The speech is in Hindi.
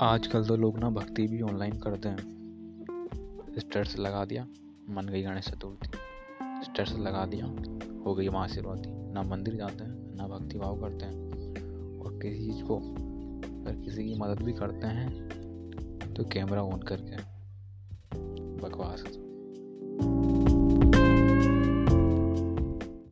आजकल तो लोग ना भक्ति भी ऑनलाइन करते हैं। स्टेटस लगा दिया, मन गई गणेश चतुर्थी। स्टेटस लगा दिया, हो गई महाशिवरात्रि ना मंदिर जाते हैं, ना भक्ति भाव करते हैं। और किसी चीज़ को अगर किसी की मदद भी करते हैं तो कैमरा ऑन करके। बकवास।